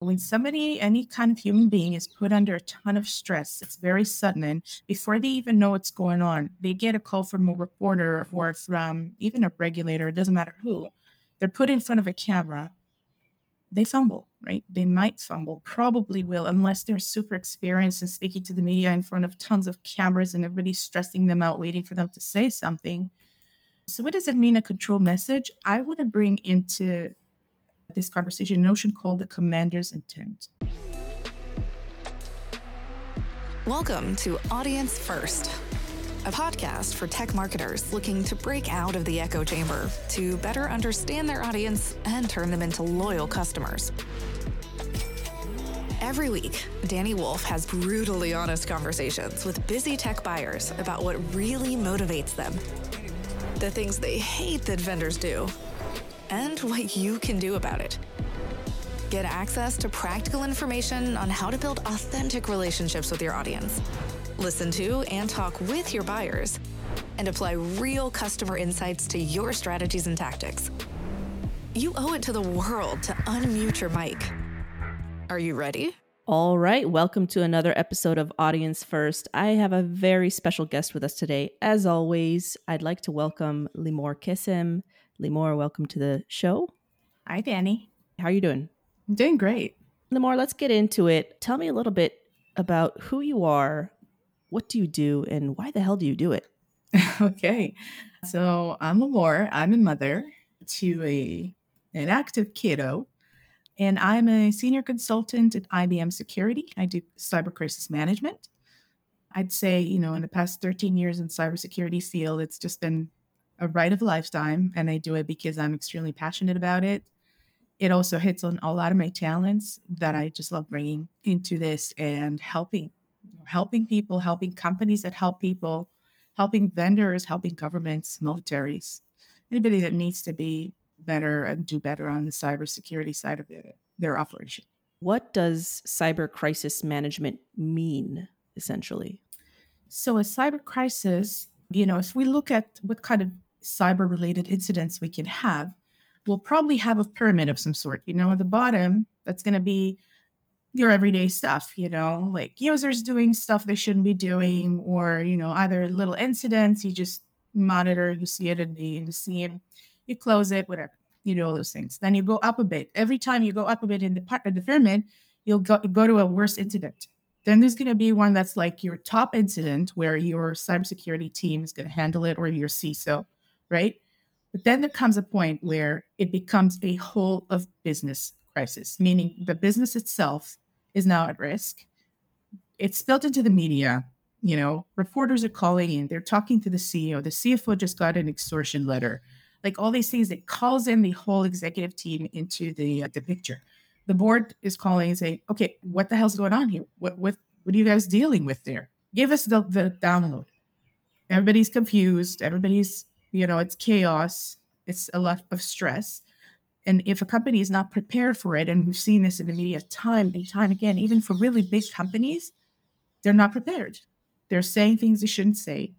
when somebody, any kind of human being, is put under a ton of stress, it's very sudden. And before they even know what's going on, they get a call from a reporter or from even a regulator, it doesn't matter who. They're put in front of a camera. They fumble, right? They might fumble, probably will, unless they're super experienced and speaking to the media in front of tons of cameras and everybody's stressing them out, waiting for them to say something. So, what does it mean a control message? I want to bring into this conversation notion called the commander's intent. Welcome to Audience First, a podcast for tech marketers looking to break out of the echo chamber to better understand their audience and turn them into loyal customers. Every week, Dani Woolf has brutally honest conversations with busy tech buyers about what really motivates them, the things they hate that vendors do, and what you can do about it. Get access to practical information on how to build authentic relationships with your audience. Listen to and talk with your buyers, and apply real customer insights to your strategies and tactics. You owe it to the world to unmute your mic. Are you ready? All right, welcome to another episode of Audience First. I have a very special guest with us today. As always, I'd like to welcome Limor Kessem. Limor, welcome to the show. Hi, Dani. How are you doing? I'm doing great. Limor, let's get into it. Tell me a little bit about who you are, what do you do, and why the hell do you do it? okay. So I'm Limor. I'm a mother to a an active kiddo, and I'm a senior consultant at IBM Security. I do cyber crisis management. I'd say, you know, in the past 13 years in cybersecurity field, it's just been a rite of lifetime, and I do it because I'm extremely passionate about it it also hits on a lot of my talents that I just love bringing into this and helping, helping people, helping companies that help people, helping vendors, helping governments, militaries, anybody that needs to be better and do better on the cybersecurity side of their operation. What does cyber crisis management mean, essentially? So, a cyber crisis, you know, if we look at what kind of cyber related incidents we can have, we'll probably have a pyramid of some sort. You know, at the bottom, that's going to be your everyday stuff, you know, like users doing stuff they shouldn't be doing, or, you know, either little incidents, you just monitor, you see it in the, in the scene, you close it, whatever, you do all those things. Then you go up a bit. Every time you go up a bit in the part of the pyramid, you'll go, go to a worse incident. Then there's going to be one that's like your top incident where your cybersecurity team is going to handle it or your CISO, right? But then there comes a point where it becomes a whole of business crisis, meaning the business itself is now at risk. It's spilled into the media. You know, reporters are calling in, they're talking to the CEO. The CFO just got an extortion letter. Like all these things, it calls in the whole executive team into the uh, the picture. The board is calling and saying, "Okay, what the hell's going on here? What what what are you guys dealing with there? Give us the the download." Everybody's confused. Everybody's you know, it's chaos, it's a lot of stress. And if a company is not prepared for it, and we've seen this in the media time and time again, even for really big companies, they're not prepared. They're saying things they shouldn't say.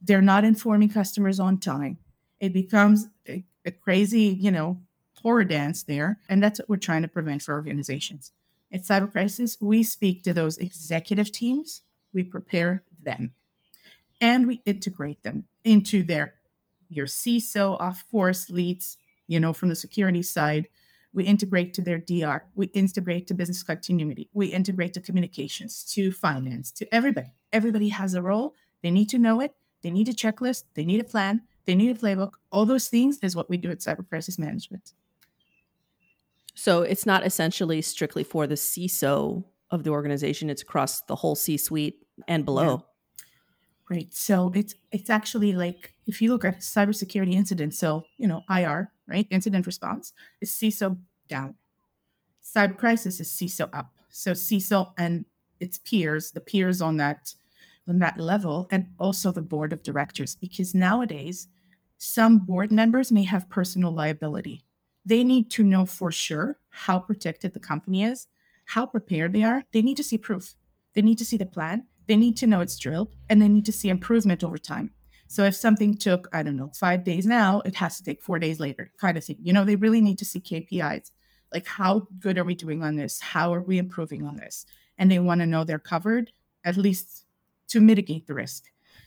They're not informing customers on time. It becomes a, a crazy, you know, horror dance there. And that's what we're trying to prevent for organizations. At Cyber Crisis, we speak to those executive teams, we prepare them, and we integrate them into their your CISO, of course, leads, you know, from the security side. We integrate to their DR. We integrate to business continuity. We integrate to communications, to finance, to everybody. Everybody has a role. They need to know it. They need a checklist. They need a plan. They need a playbook. All those things is what we do at Cyber Crisis Management. So it's not essentially strictly for the CISO of the organization. It's across the whole C-suite and below. Right. So it's it's actually like if you look at cybersecurity incidents, so you know IR, right, incident response is CISO down. Cyber crisis is CISO up. So CISO and its peers, the peers on that on that level, and also the board of directors, because nowadays some board members may have personal liability. They need to know for sure how protected the company is, how prepared they are. They need to see proof. They need to see the plan they need to know it's drilled and they need to see improvement over time. So if something took, I don't know, five days now, it has to take four days later, kind of thing. You know, they really need to see KPIs. Like, how good are we doing on this? How are we improving on this? And they want to know they're covered, at least to mitigate the risk.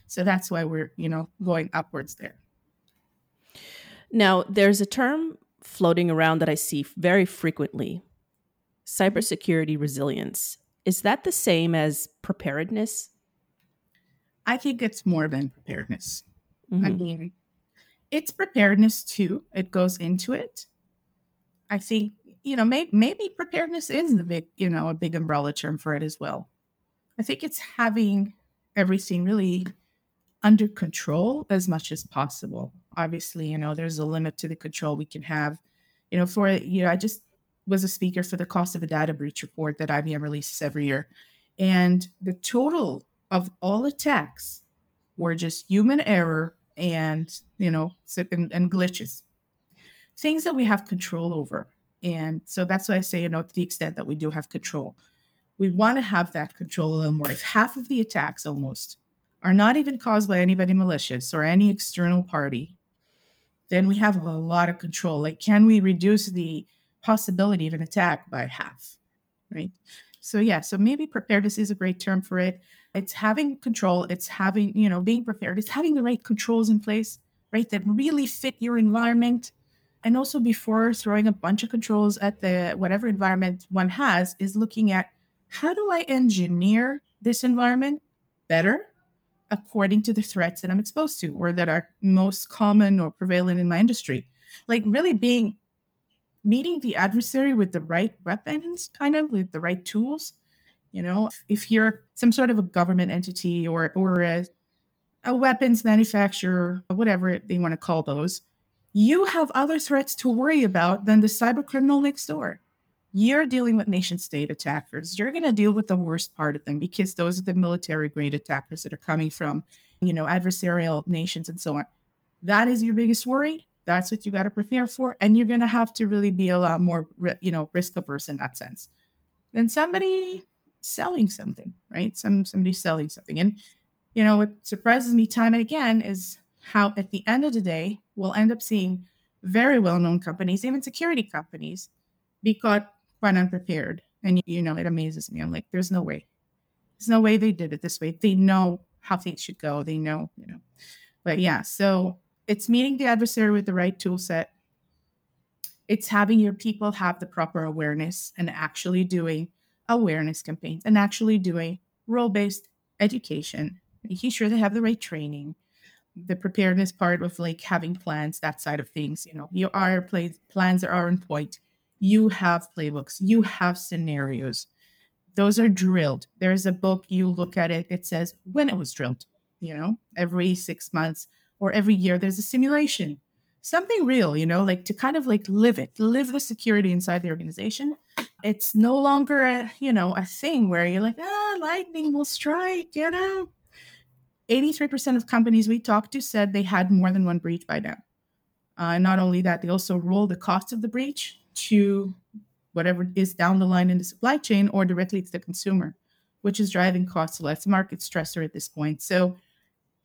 So that's why we're, you know, going upwards there. Now, there's a term floating around that I see very frequently mm-hmm. cybersecurity resilience. Is that the same as preparedness? I think it's more than preparedness. Mm-hmm. I mean, it's preparedness too. It goes into it. I think, you know, may, maybe preparedness is the big, you know, a big umbrella term for it as well. I think it's having everything really under control as much as possible. Obviously, you know, there's a limit to the control we can have. You know, for, you know, I just was a speaker for the cost of a data breach report that IBM releases every year. And the total of all attacks were just human error and you know and, and glitches. Things that we have control over. And so that's why i say you know to the extent that we do have control. We want to have that control a little more if half of the attacks almost are not even caused by anybody malicious or any external party then we have a lot of control. Like can we reduce the possibility of an attack by half right? So yeah so maybe preparedness is a great term for it it's having control it's having you know being prepared it's having the right controls in place right that really fit your environment. And also before throwing a bunch of controls at the whatever environment one has is looking at how do i engineer this environment better according to the threats that i'm exposed to or that are most common or prevalent in my industry? Like really being meeting the adversary with the right weapons kind of with the right tools you know, if you're some sort of a government entity or or a, a weapons manufacturer, or whatever they want to call those, you have other threats to worry about than the cyber criminal next door. You're dealing with nation state attackers. You're going to deal with the worst part of them because those are the military grade attackers that are coming from, you know, adversarial nations and so on. That is your biggest worry. That's what you got to prepare for. And you're going to have to really be a lot more, you know, risk averse in that sense than somebody selling something, right? Some somebody selling something. And you know, what surprises me time and again is how at the end of the day, we'll end up seeing very well-known companies, even security companies, be caught quite unprepared. And you know, it amazes me. I'm like, there's no way. There's no way they did it this way. They know how things should go. They know, you know. But yeah, so it's meeting the adversary with the right tool set. It's having your people have the proper awareness and actually doing awareness campaigns and actually doing role based education, making sure they have the right training, the preparedness part of like having plans, that side of things. You know, your are play, plans are on point. You have playbooks, you have scenarios. Those are drilled. There's a book, you look at it, it says when it was drilled, you know, every six months or every year, there's a simulation something real, you know, like to kind of like live it, live the security inside the organization. It's no longer a, you know, a thing where you're like, ah, lightning will strike, you know. 83% of companies we talked to said they had more than one breach by now. Uh, not only that, they also roll the cost of the breach to whatever is down the line in the supply chain or directly to the consumer, which is driving costs less market stressor at this point. So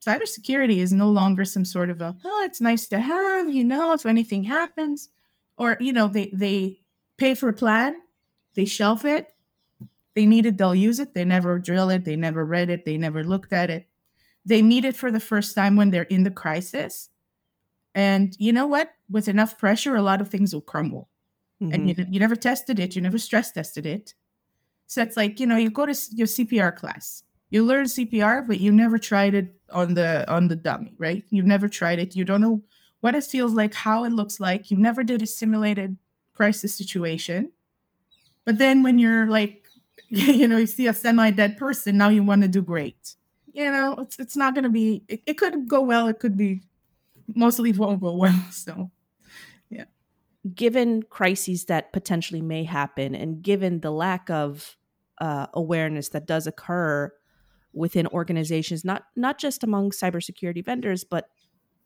cybersecurity is no longer some sort of a oh it's nice to have you know if anything happens or you know they they pay for a plan they shelf it. They need it. They'll use it. They never drill it. They never read it. They never looked at it. They need it for the first time when they're in the crisis. And you know what? With enough pressure a lot of things will crumble. Mm-hmm. and you, you never tested it. You never stress tested it. So it's like you know you go to your cpr class. You learn CPR, but you never tried it on the on the dummy, right? You've never tried it. You don't know what it feels like, how it looks like. You never did a simulated crisis situation. But then when you're like, you know, you see a semi-dead person, now you want to do great. You know, it's it's not gonna be it, it could go well, it could be mostly won't go well. So yeah. Given crises that potentially may happen and given the lack of uh, awareness that does occur within organizations, not not just among cybersecurity vendors, but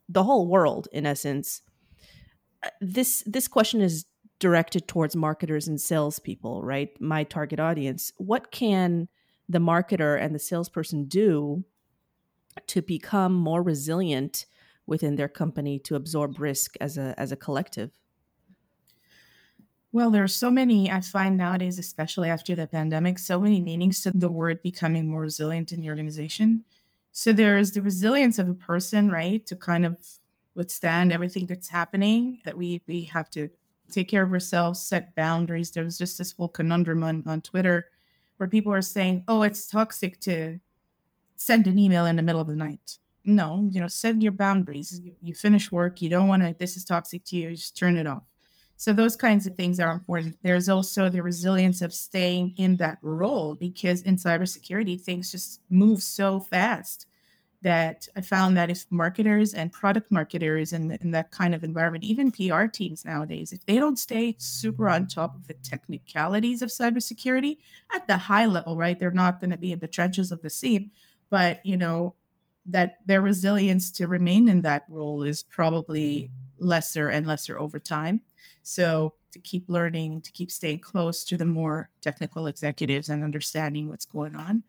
the whole world, in essence. Uh, this this question is directed towards marketers and salespeople, right? My target audience. What can the marketer and the salesperson do to become more resilient within their company to absorb risk as a as a collective? Well, there are so many, I find nowadays, especially after the pandemic, so many meanings to the word becoming more resilient in the organization. So there's the resilience of a person, right, to kind of withstand everything that's happening, that we we have to take care of ourselves, set boundaries. There was just this whole conundrum on, on Twitter where people are saying, oh, it's toxic to send an email in the middle of the night. No, you know, set your boundaries. You, you finish work, you don't want to, this is toxic to you, just turn it off. So those kinds of things are important. There's also the resilience of staying in that role because in cybersecurity, things just move so fast that I found that if marketers and product marketers in, in that kind of environment, even PR teams nowadays, if they don't stay super on top of the technicalities of cybersecurity at the high level, right, they're not going to be in the trenches of the scene, but you know that their resilience to remain in that role is probably lesser and lesser over time. So to keep learning, to keep staying close to the more technical executives and understanding what's going on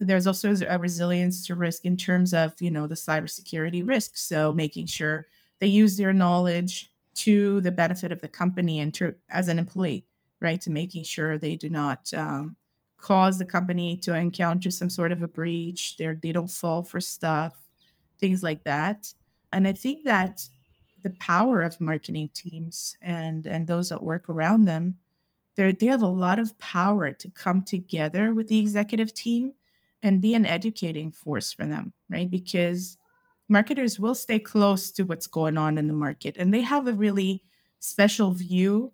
there's also a resilience to risk in terms of you know the cybersecurity risk. So making sure they use their knowledge to the benefit of the company and to as an employee right? To making sure they do not um, cause the company to encounter some sort of a breach they they don't fall for stuff things like that. And i think that the power of marketing teams and and those that work around them they they have a lot of power to come together with the executive team and be an educating force for them, right? Because marketers will stay close to what's going on in the market and they have a really special view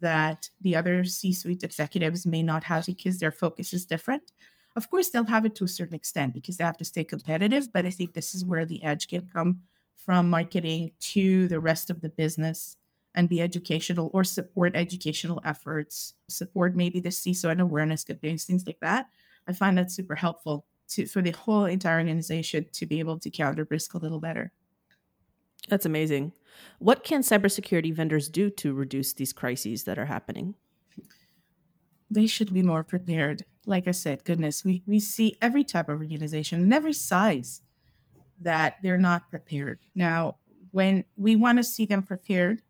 that the other C suite executives may not have because their focus is different. Of course, they'll have it to a certain extent because they have to stay competitive, but I think this is where the edge can come from marketing to the rest of the business and be educational or support educational efforts, support maybe the CISO and awareness campaigns, things like that. I find that super helpful to for the whole entire organization to be able to counter risk a little better. That's amazing. What can cybersecurity vendors do to reduce these crises that are happening? They should be more prepared. Like I said, goodness, we, we see every type of organization and every size that they're not prepared. Now, when we want to see them prepared,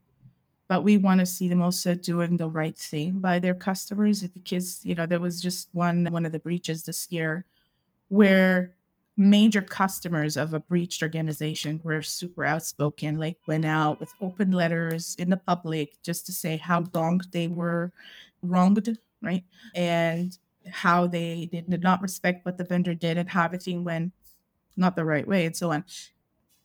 but we want to see them also doing the right thing by their customers. Because you know there was just one one of the breaches this year where major customers of a breached organization were super outspoken like went out with open letters in the public just to say how wronged they were wronged right? And how they did not respect what the vendor did and how everything went not the right way and so on.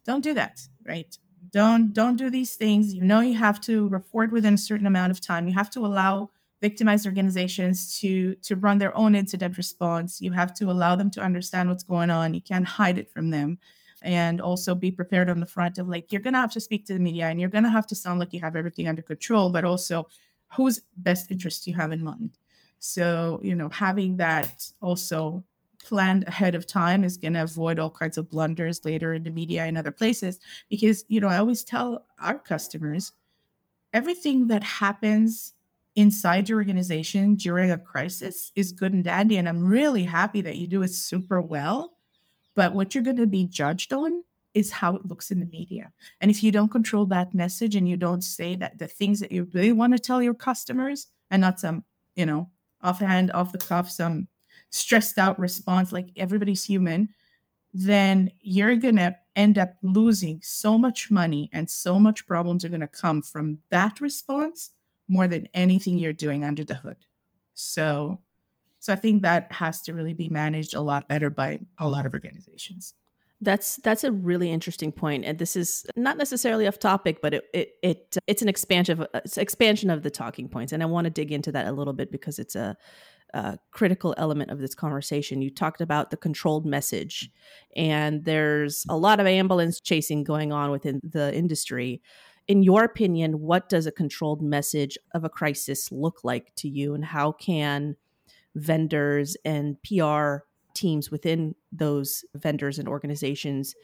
Don't do that right don't don't do these things. You know you have to report within a certain amount of time. You have to allow victimized organizations to to run their own incident response. You have to allow them to understand what's going on. You can't hide it from them. And also be prepared on the front of like you're going to have to speak to the media and you're going to have to sound like you have everything under control but also whose best interest you have in mind. So you know having that also planned ahead of time is going to avoid all kinds of blunders later in the media and other places because you know i always tell our customers everything that happens inside your organization during a crisis is good and dandy and i'm really happy that you do it super well. But what you're going to be judged on is how it looks in the media. And if you don't control that message and you don't say that the things that you really want to tell your customers and not some you know offhand off the cuff some stressed out response, like everybody's human, then you're going to end up losing so much money and so much problems are going to come from that response more than anything you're doing under the hood. So, so I think that has to really be managed a lot better by a lot of organizations. That's that's a really interesting point, and this is not necessarily off topic, but it it, it it's an expansion of it's expansion of the talking points, and I want to dig into that a little bit because it's a uh, critical element of this conversation. You talked about the controlled message, and there's a lot of ambulance chasing going on within the industry. In your opinion, what does a controlled message of a crisis look like to you, and how can vendors and PR teams within those vendors and organizations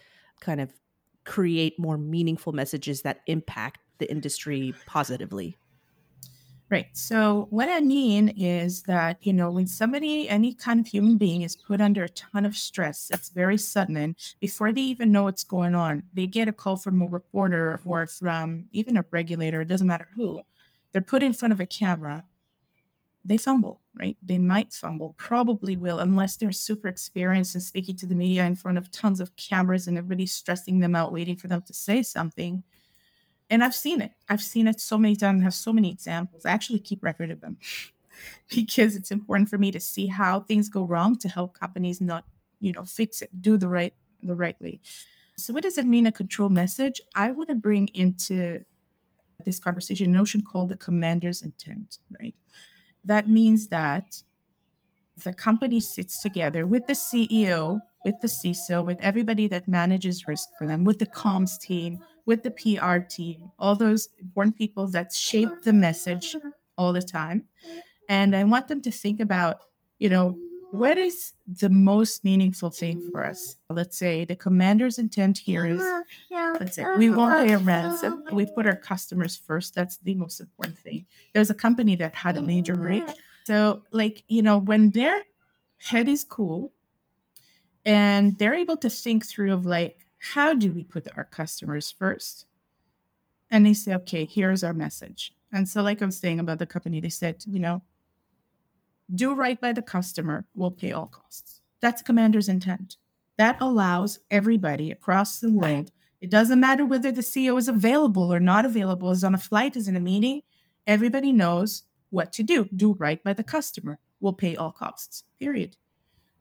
kind of create more meaningful messages that impact the industry positively? Right. So, what I mean is that, you know, when somebody, any kind of human being is put under a ton of stress, it's very sudden. And before they even know what's going on, they get a call from a reporter or from even a regulator, it doesn't matter who. they're put in front of a camera, they fumble, right? They might fumble, probably will, unless they're super experienced and speaking to the media in front of tons of cameras and everybody's stressing them out, waiting for them to say something. And I've seen it. I've seen it so many times. I have so many examples. I actually keep record of them because it's important for me to see how things go wrong to help companies not, you know, fix it, do the right the right way. So what does it mean a control message? I want to bring into this conversation a notion called the commander's intent, right? That means that the company sits together with the CEO, with the CISO, with everybody that manages risk for them, with the comms team, with the PR team, all those important people that shape the message all the time. And I want them to think about, you know, what is the most meaningful thing for us? Let's say the commander's intent here is, let's say we won't pay a ransom. We put our customers first. That's the most important thing. There's a company that had a major breach. So, like, you know, when their head is cool and they're able to think through of like, how do we put our customers first? And they say, okay, here's our message. And so, like I'm saying about the company, they said, you know, do right by the customer, we'll pay all costs. That's commander's intent. That allows everybody across the world. It doesn't matter whether the CEO is available or not available, is on a flight, is in a meeting. Everybody knows what to do. Do right by the customer, we'll pay all costs. Period.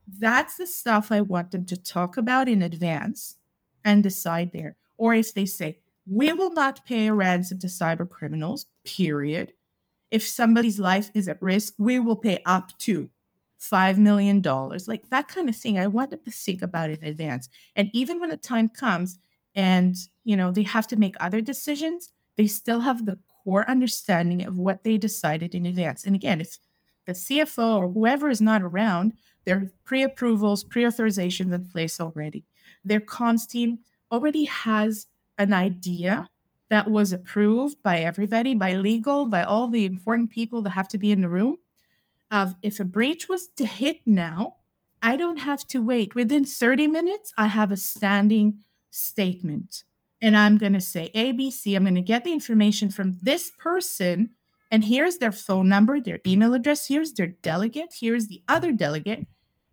That's the stuff I want them to talk about in advance and decide there. Or if they say, we will not pay a ransom to cyber criminals, period if somebody's life is at risk, we will pay up to $5 million. Like that kind of thing. I want them to think about it in advance. And even when the time comes and, you know, they have to make other decisions, they still have the core understanding of what they decided in advance. And again, if the CFO or whoever is not around, there are pre-approvals, pre-authorizations in place already. Their comms team already has an idea that was approved by everybody, by legal, by all the important people that have to be in the room. Of if a breach was to hit now, I don't have to wait. Within 30 minutes, I have a standing statement. And I'm going to say ABC. I'm going to get the information from this person. And here's their phone number, their email address. Here's their delegate. Here's the other delegate.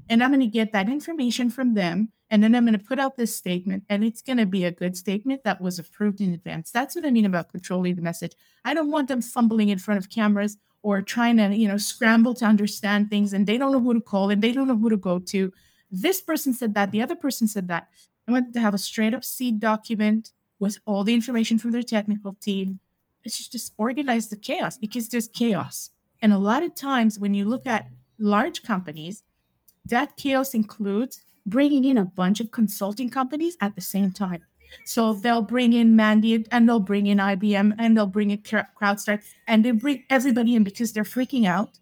And I'm going to get that information from them. And then I'm going to put out this statement, and it's going to be a good statement that was approved in advance. That's what I mean about controlling the message. I don't want them fumbling in front of cameras or trying to, you know, scramble to understand things and they don't know who to call and they don't know who to go to. This person said that, the other person said that. I want to have a straight up seed document with all the information from their technical team. It's just organize the chaos because there's chaos. And a lot of times when you look at large companies, that chaos includes bringing in a bunch of consulting companies at the same time. So they'll bring in Mandiant and they'll bring in IBM and they'll bring in CrowdStrike and they bring everybody in because they're freaking out.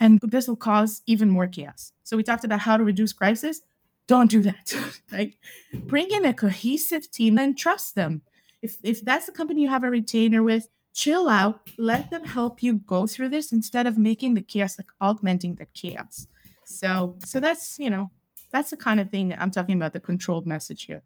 And this will cause even more chaos. So we talked about how to reduce crisis. Don't do that. like Bring in a cohesive team and trust them. If if that's the company you have a retainer with, chill out. Let them help you go through this instead of making the chaos like augmenting the chaos. So so that's you know that's the kind of thing I'm talking about the controlled message here.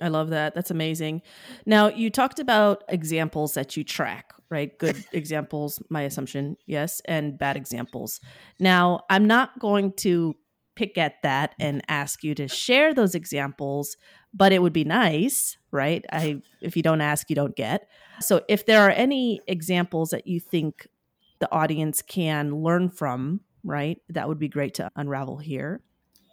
I love that. That's amazing. Now, you talked about examples that you track, right? Good examples, my assumption, yes, and bad examples. Now, I'm not going to pick at that and ask you to share those examples, but it would be nice, right? I if you don't ask, you don't get. So, if there are any examples that you think the audience can learn from, right? That would be great to unravel here.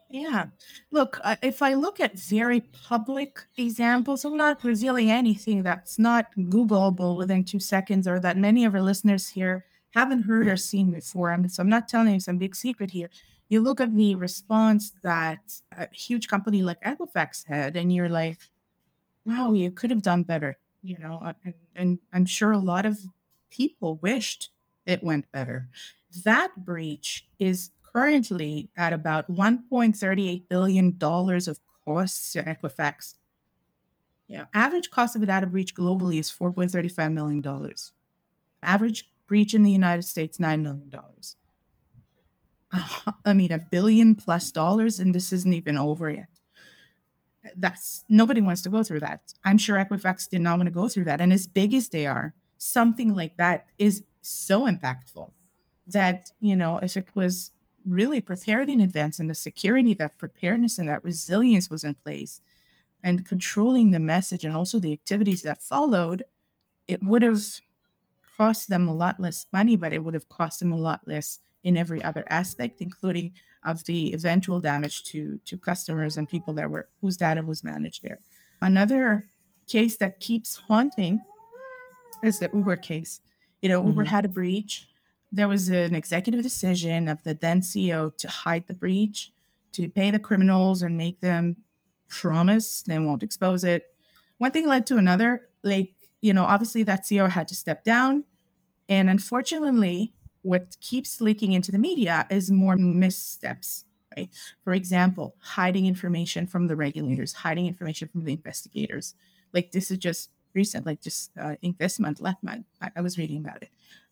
Yeah. Look, if I look at very public examples, I'm not revealing anything that's not Googleable within two seconds or that many of our listeners here haven't heard or seen before. Mean, so I'm not telling you some big secret here. You look at the response that a huge company like Equifax had, and you're like, wow, you could have done better, you know, and, and I'm sure a lot of people wished it went better. That breach is currently at about $1.38 billion of costs to Equifax. Yeah, average cost of a data breach globally is $4.35 million. Average breach in the United States, $9 million. I mean, a billion plus dollars, and this isn't even over yet. That's nobody wants to go through that. I'm sure Equifax did not want to go through that. And as big as they are, something like that is so impactful that, you know, if it was really prepared in advance and the security, that preparedness and that resilience was in place and controlling the message and also the activities that followed, it would have cost them a lot less money, but it would have cost them a lot less in every other aspect, including of the eventual damage to to customers and people that were whose data was managed there. Another case that keeps haunting is the Uber case. You know, Uber Mhm. had a breach. There was an executive decision of the then CEO to hide the breach, to pay the criminals and make them promise they won't expose it. One thing led to another. Like, you know, obviously that CEO had to step down. And unfortunately, what keeps leaking into the media is more missteps, right? For example, hiding information from the regulators, hiding information from the investigators. Like this is just recent, like just uh, I think this month, last month, I, I was reading about it.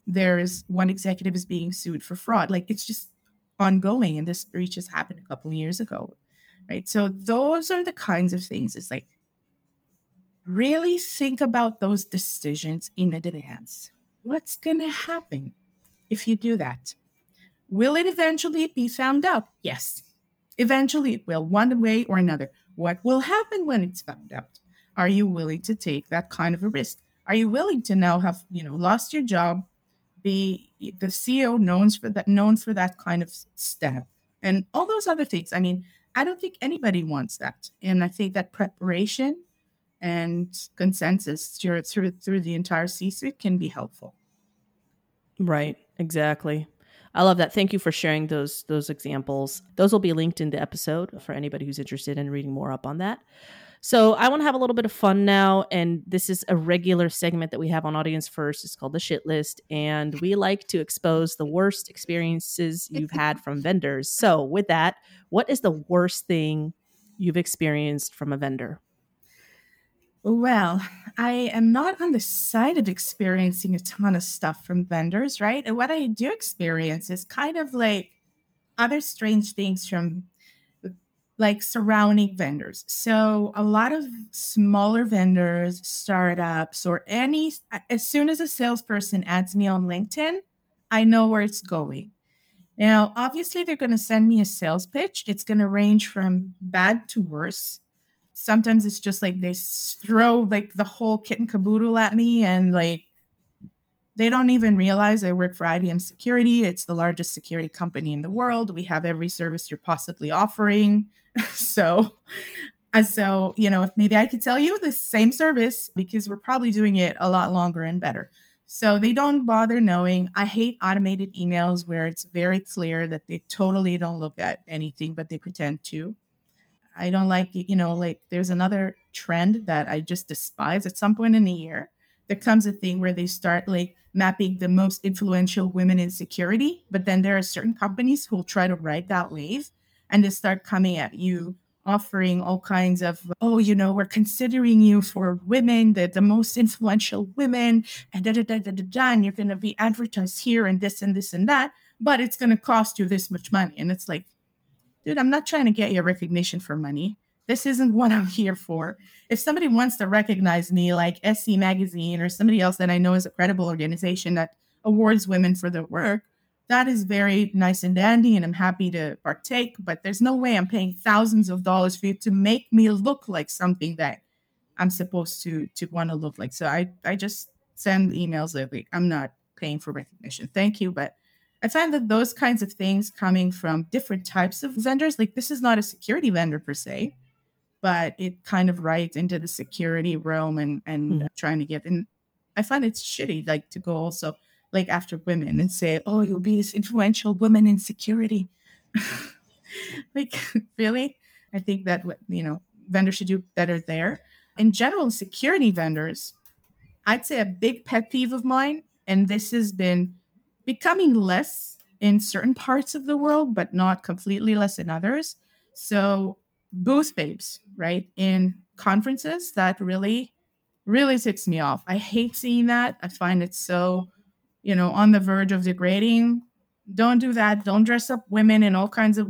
There's one executive is being sued for fraud. Like it's just ongoing, and this breach has happened a couple of years ago, right? So those are the kinds of things. It's like really think about those decisions in advance. What's going to happen if you do that? Will it eventually be found out? Yes. Eventually it will, one way or another. What will happen when it's found out? Are you willing to take that kind of a risk? Are you willing to now have, you know, lost your job, be the CEO known for that known for that kind of step and all those other things? I mean, I don't think anybody wants that. And I think that preparation and consensus through through, through the entire C-suite can be helpful. Right, exactly. I love that. Thank you for sharing those those examples. Those will be linked in the episode for anybody who's interested in reading more up on that. So I want to have a little bit of fun now, and this is a regular segment that we have on Audience First. It's called the Shit List, and we like to expose the worst experiences you've had from vendors. So with that, what is the worst thing you've experienced from a vendor? Well, I am not on the side of experiencing a ton of stuff from vendors, right? And what I do experience is kind of like other strange things from like surrounding vendors. So a lot of smaller vendors, startups, or any as soon as a salesperson adds me on LinkedIn, I know where it's going. Now, obviously, they're going to send me a sales pitch. It's going to range from bad to worse. Sometimes it's just like they throw like the whole kit and caboodle at me, and like they don't even realize I work for IBM Security. It's the largest security company in the world. We have every service you're possibly offering. so, uh, so, you know, if maybe I could tell you the same service because we're probably doing it a lot longer and better. So they don't bother knowing. I hate automated emails where it's very clear that they totally don't look at anything, but they pretend to. I don't like, you know, like there's another trend that I just despise at some point in the year. There comes a thing where they start like mapping the most influential women in security, but then there are certain companies who will try to ride that wave and they start coming at you offering all kinds of oh you know we're considering you for women the, the most influential women and da da da da da, da and you're going to be advertised here and this and this and that but it's going to cost you this much money. And it's like dude i'm not trying to get your recognition for money this isn't what i'm here for. If somebody wants to recognize me like sc magazine or somebody else that i know is a credible organization that awards women for their work that is very nice and dandy and i'm happy to partake but there's no way i'm paying thousands of dollars for you to make me look like something that i'm supposed to to want to look like. So i i just send emails lately. I'm not paying for recognition. Thank you but i find that those kinds of things coming from different types of vendors like this is not a security vendor per se but it kind of rides into the security realm and and Mhm. trying to get and i find it's shitty like to go also like after women and say, "Oh, you'll be this influential woman in security." like, really? I think that what you know vendors should do better there. In general, security vendors, I'd say a big pet peeve of mine, and this has been becoming less in certain parts of the world, but not completely less in others. So, booth babes, right? In conferences, that really, really ticks me off. I hate seeing that. I find it so you know, on the verge of degrading. Don't do that. Don't dress up women in all kinds of,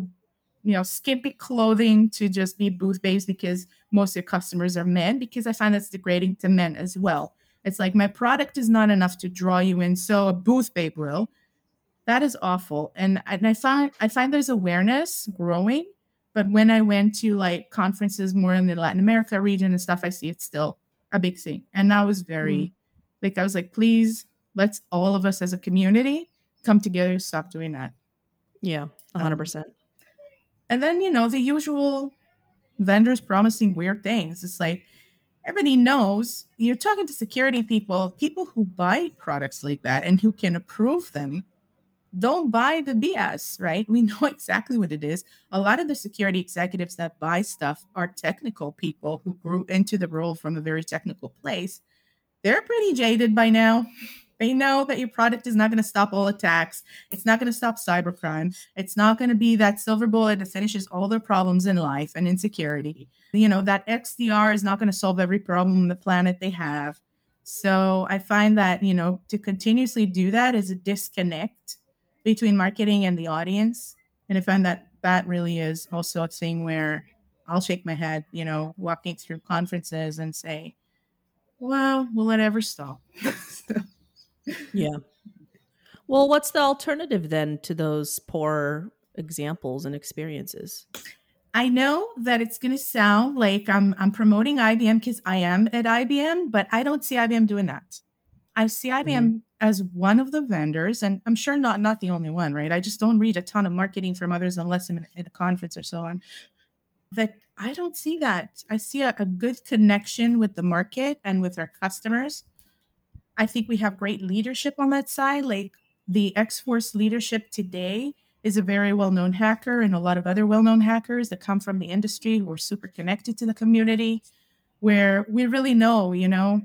you know, skimpy clothing to just be booth babes because most of your customers are men, because I find that's degrading to men as well. It's like my product is not enough to draw you in, so a booth babe will. That is awful. And, and I find I find there's awareness growing, but when I went to like conferences more in the Latin America region and stuff, I see it's still a big thing. And that was very mm. like I was like, please, let's all of us as a community come together, stop doing that. Yeah, hundred um, percent. And then, you know, the usual vendors promising weird things. It's like everybody knows you're talking to security people, people who buy products like that and who can approve them. Don't buy the BS, right? We know exactly what it is. A lot of the security executives that buy stuff are technical people who grew into the role from a very technical place. They're pretty jaded by now. They know that your product is not going to stop all attacks. It's not going to stop cybercrime. It's not going to be that silver bullet that finishes all their problems in life and insecurity. You know, that XDR is not going to solve every problem on the planet they have. So I find that, you know, to continuously do that is a disconnect between marketing and the audience. And I find that that really is also a thing where I'll shake my head, you know, walking through conferences and say, well, will it ever stop? yeah. Well, what's the alternative then to those poor examples and experiences? I know that it's going to sound like I'm I'm promoting IBM because I am at IBM, but I don't see IBM doing that. I see IBM mm-hmm. As one of the vendors, and I'm sure not not the only one, right? I just don't read a ton of marketing from others unless I'm in, in a conference or so on. That I don't see that. I see a, a good connection with the market and with our customers I think we have great leadership on that side. Like the X Force leadership today is a very well known hacker, and a lot of other well known hackers that come from the industry who are super connected to the community, where we really know, you know,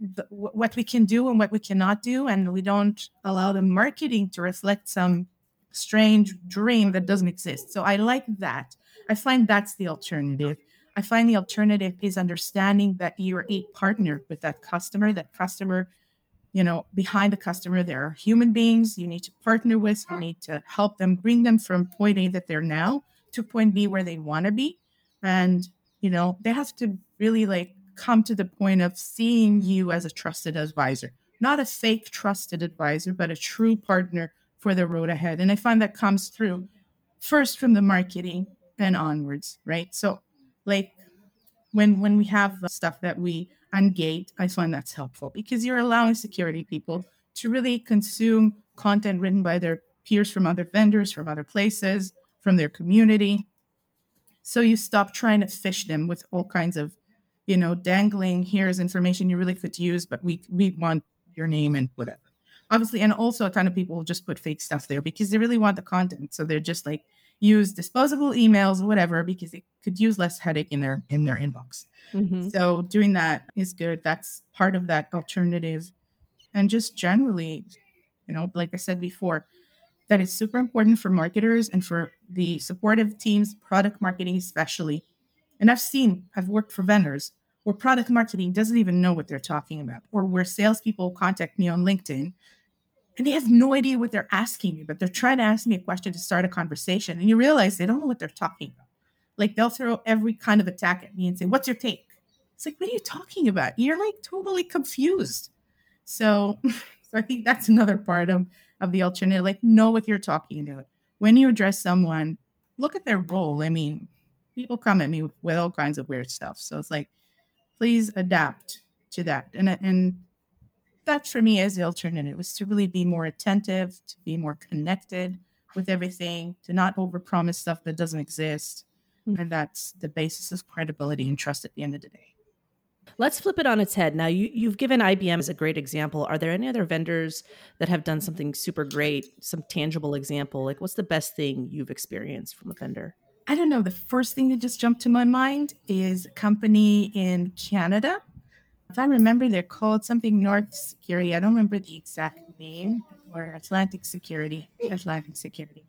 the, what we can do and what we cannot do. And we don't allow the marketing to reflect some strange dream that doesn't exist. So I like that. I find that's the alternative. I find the alternative is understanding that you're a partner with that customer. That customer, you know, behind the customer, there are human beings you need to partner with. You need to help them bring them from point A that they're now to point B where they want to be. And, you know, they have to really like come to the point of seeing you as a trusted advisor, not a fake trusted advisor, but a true partner for the road ahead. And I find that comes through first from the marketing and onwards, right? So like when when we have stuff that we ungate, I find that's helpful because you're allowing security people to really consume content written by their peers from other vendors, from other places, from their community. So you stop trying to fish them with all kinds of, you know, dangling here's information you really could use, but we we want your name and whatever. Obviously, and also a ton of people just put fake stuff there because they really want the content. So they're just like, use disposable emails, whatever, because it could use less headache in their in their inbox. Mm-hmm. So doing that is good. That's part of that alternative. And just generally, you know, like I said before, that is super important for marketers and for the supportive teams, product marketing especially. And I've seen, I've worked for vendors where product marketing doesn't even know what they're talking about, or where salespeople contact me on LinkedIn and they have no idea what they're asking me, but they're trying to ask me a question to start a conversation. And you realize they don't know what they're talking about. Like they'll throw every kind of attack at me and say, What's your take? It's like, What are you talking about? You're like totally confused. So, so I think that's another part of, of the alternative. Like, know what you're talking about. When you address someone, look at their role. I mean, people come at me with, with all kinds of weird stuff. So it's like, please adapt to that. And, and that for me is the alternative It was to really be more attentive, to be more connected with everything, to not overpromise stuff that doesn't exist. Mm-hmm. And that's the basis of credibility and trust at the end of the day. Let's flip it on its head. Now, you, you've given IBM as a great example. Are there any other vendors that have done something super great, some tangible example? Like, what's the best thing you've experienced from a vendor? I don't know. The first thing that just jumped to my mind is a company in Canada if I remember, they're called something North Security. I don't remember the exact name or Atlantic Security. Atlantic Security.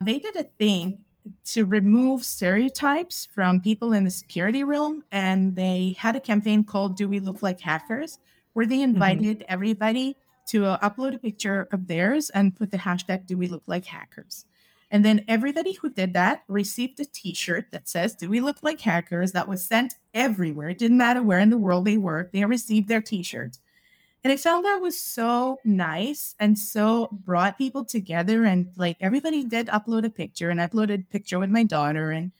They did a thing to remove stereotypes from people in the security realm, and they had a campaign called "Do We Look Like Hackers," where they mm-hmm. invited mm-hmm. everybody to uh, upload a picture of theirs and put the hashtag "Do We Look Like Hackers." And then everybody who did that received a t shirt that says, Do we look like hackers? That was sent everywhere. It didn't matter where in the world they were, they received their t shirt. And I found that was so nice and so brought people together. And like everybody did upload a picture and I uploaded a picture with my daughter. And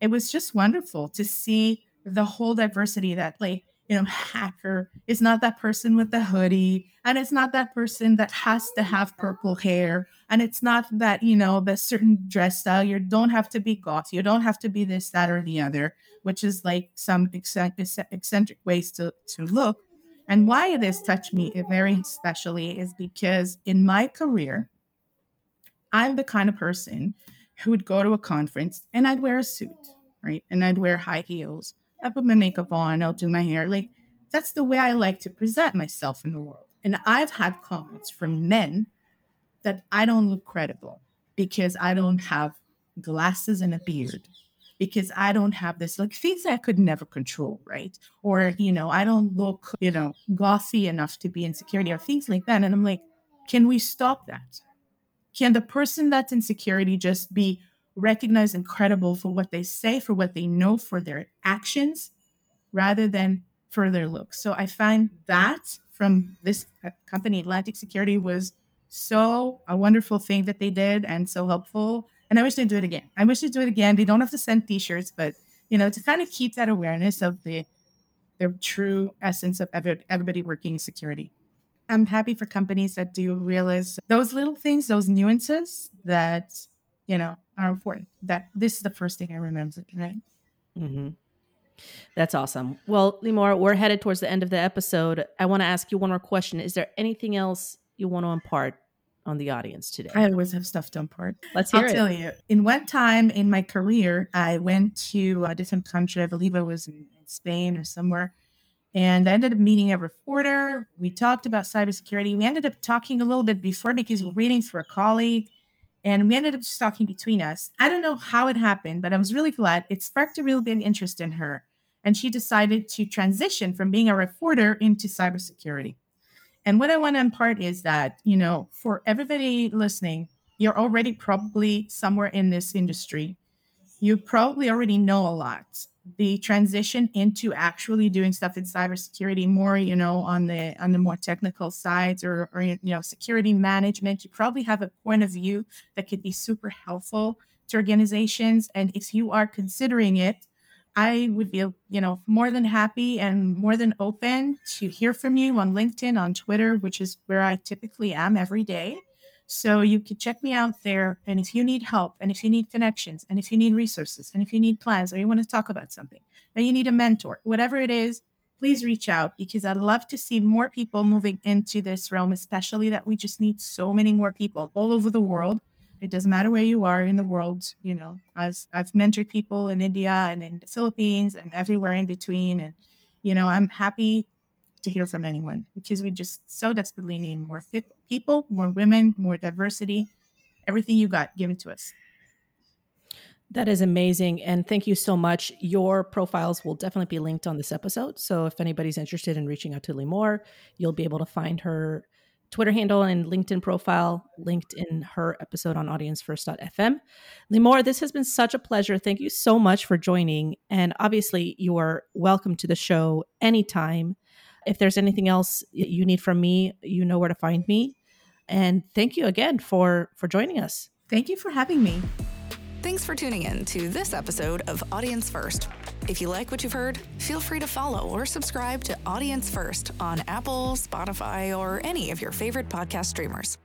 it was just wonderful to see the whole diversity that like you know, hacker is not that person with the hoodie, and it's not that person that has to have purple hair, and it's not that you know the certain dress style. You don't have to be goth. You don't have to be this, that, or the other, which is like some eccentric ways to to look. And why this touched me very especially is because in my career, I'm the kind of person who would go to a conference and I'd wear a suit, right, and I'd wear high heels I put my makeup on, I'll do my hair. Like that's the way I like to present myself in the world. And I've had comments from men that I don't look credible because I don't have glasses and a beard, because I don't have this like things I could never control, right? Or, you know, I don't look, you know, gothy enough to be insecurity or things like that. And I'm like, can we stop that? Can the person that's insecurity just be recognized and credible for what they say, for what they know, for their actions, rather than for their looks. So I find that from this uh, company, Atlantic Security, was so a wonderful thing that they did and so helpful. And I wish they'd do it again. I wish they'd do it again. They don't have to send T-shirts, but you know, to kind of keep that awareness of the the true essence of everybody working in security. I'm happy for companies that do realize those little things, those nuances that you know are important. That this is the first thing I remember, right? Mm-hmm. That's awesome. Well, Limor, we're headed towards the end of the episode. I want to ask you one more question. Is there anything else you want to impart on the audience today? I always have stuff to impart. Let's hear it. I'll it. tell you. In one time in my career, I went to a different country. I believe it was in Spain or somewhere. And I ended up meeting a reporter. We talked about cybersecurity. We ended up talking a little bit before because we we're waiting for a colleague and we ended up just talking between us. I don't know how it happened, but I was really glad. It sparked a real big interest in her. And she decided to transition from being a reporter into cybersecurity. And what I want to impart is that, you know, for everybody listening, you're already probably somewhere in this industry. You probably already know a lot. The transition into actually doing stuff in cybersecurity more you know on the on the more technical sides or, or you know security management you probably have a point of view that could be super helpful to organizations. And if you are considering it i would be you know more than happy and more than open to hear from you on linkedin on twitter which is where i typically am every day so you can check me out there. And if you need help, and if you need connections, and if you need resources, and if you need plans, or you want to talk about something, and you need a mentor, whatever it is, please reach out because I'd love to see more people moving into this realm, especially that we just need so many more people all over the world. It doesn't matter where you are in the world, you know, as I've mentored people in India and in the Philippines and everywhere in between. And, you know, I'm happy to hear from anyone because we just so desperately need more people, more women, more diversity. Everything you got, given to us. That is amazing. And thank you so much. Your profiles will definitely be linked on this episode. So if anybody's interested in reaching out to Limor, you'll be able to find her Twitter handle and LinkedIn profile linked in her episode on audience1st.fm. Limor, this has been such a pleasure. Thank you so much for joining. And obviously, you are welcome to the show anytime. If there's anything else you need from me, you know where to find me. And thank you again for for joining us. Thank you for having me. Thanks for tuning in to this episode of Audience First. If you like what you've heard, feel free to follow or subscribe to Audience First on Apple, Spotify, or any of your favorite podcast streamers.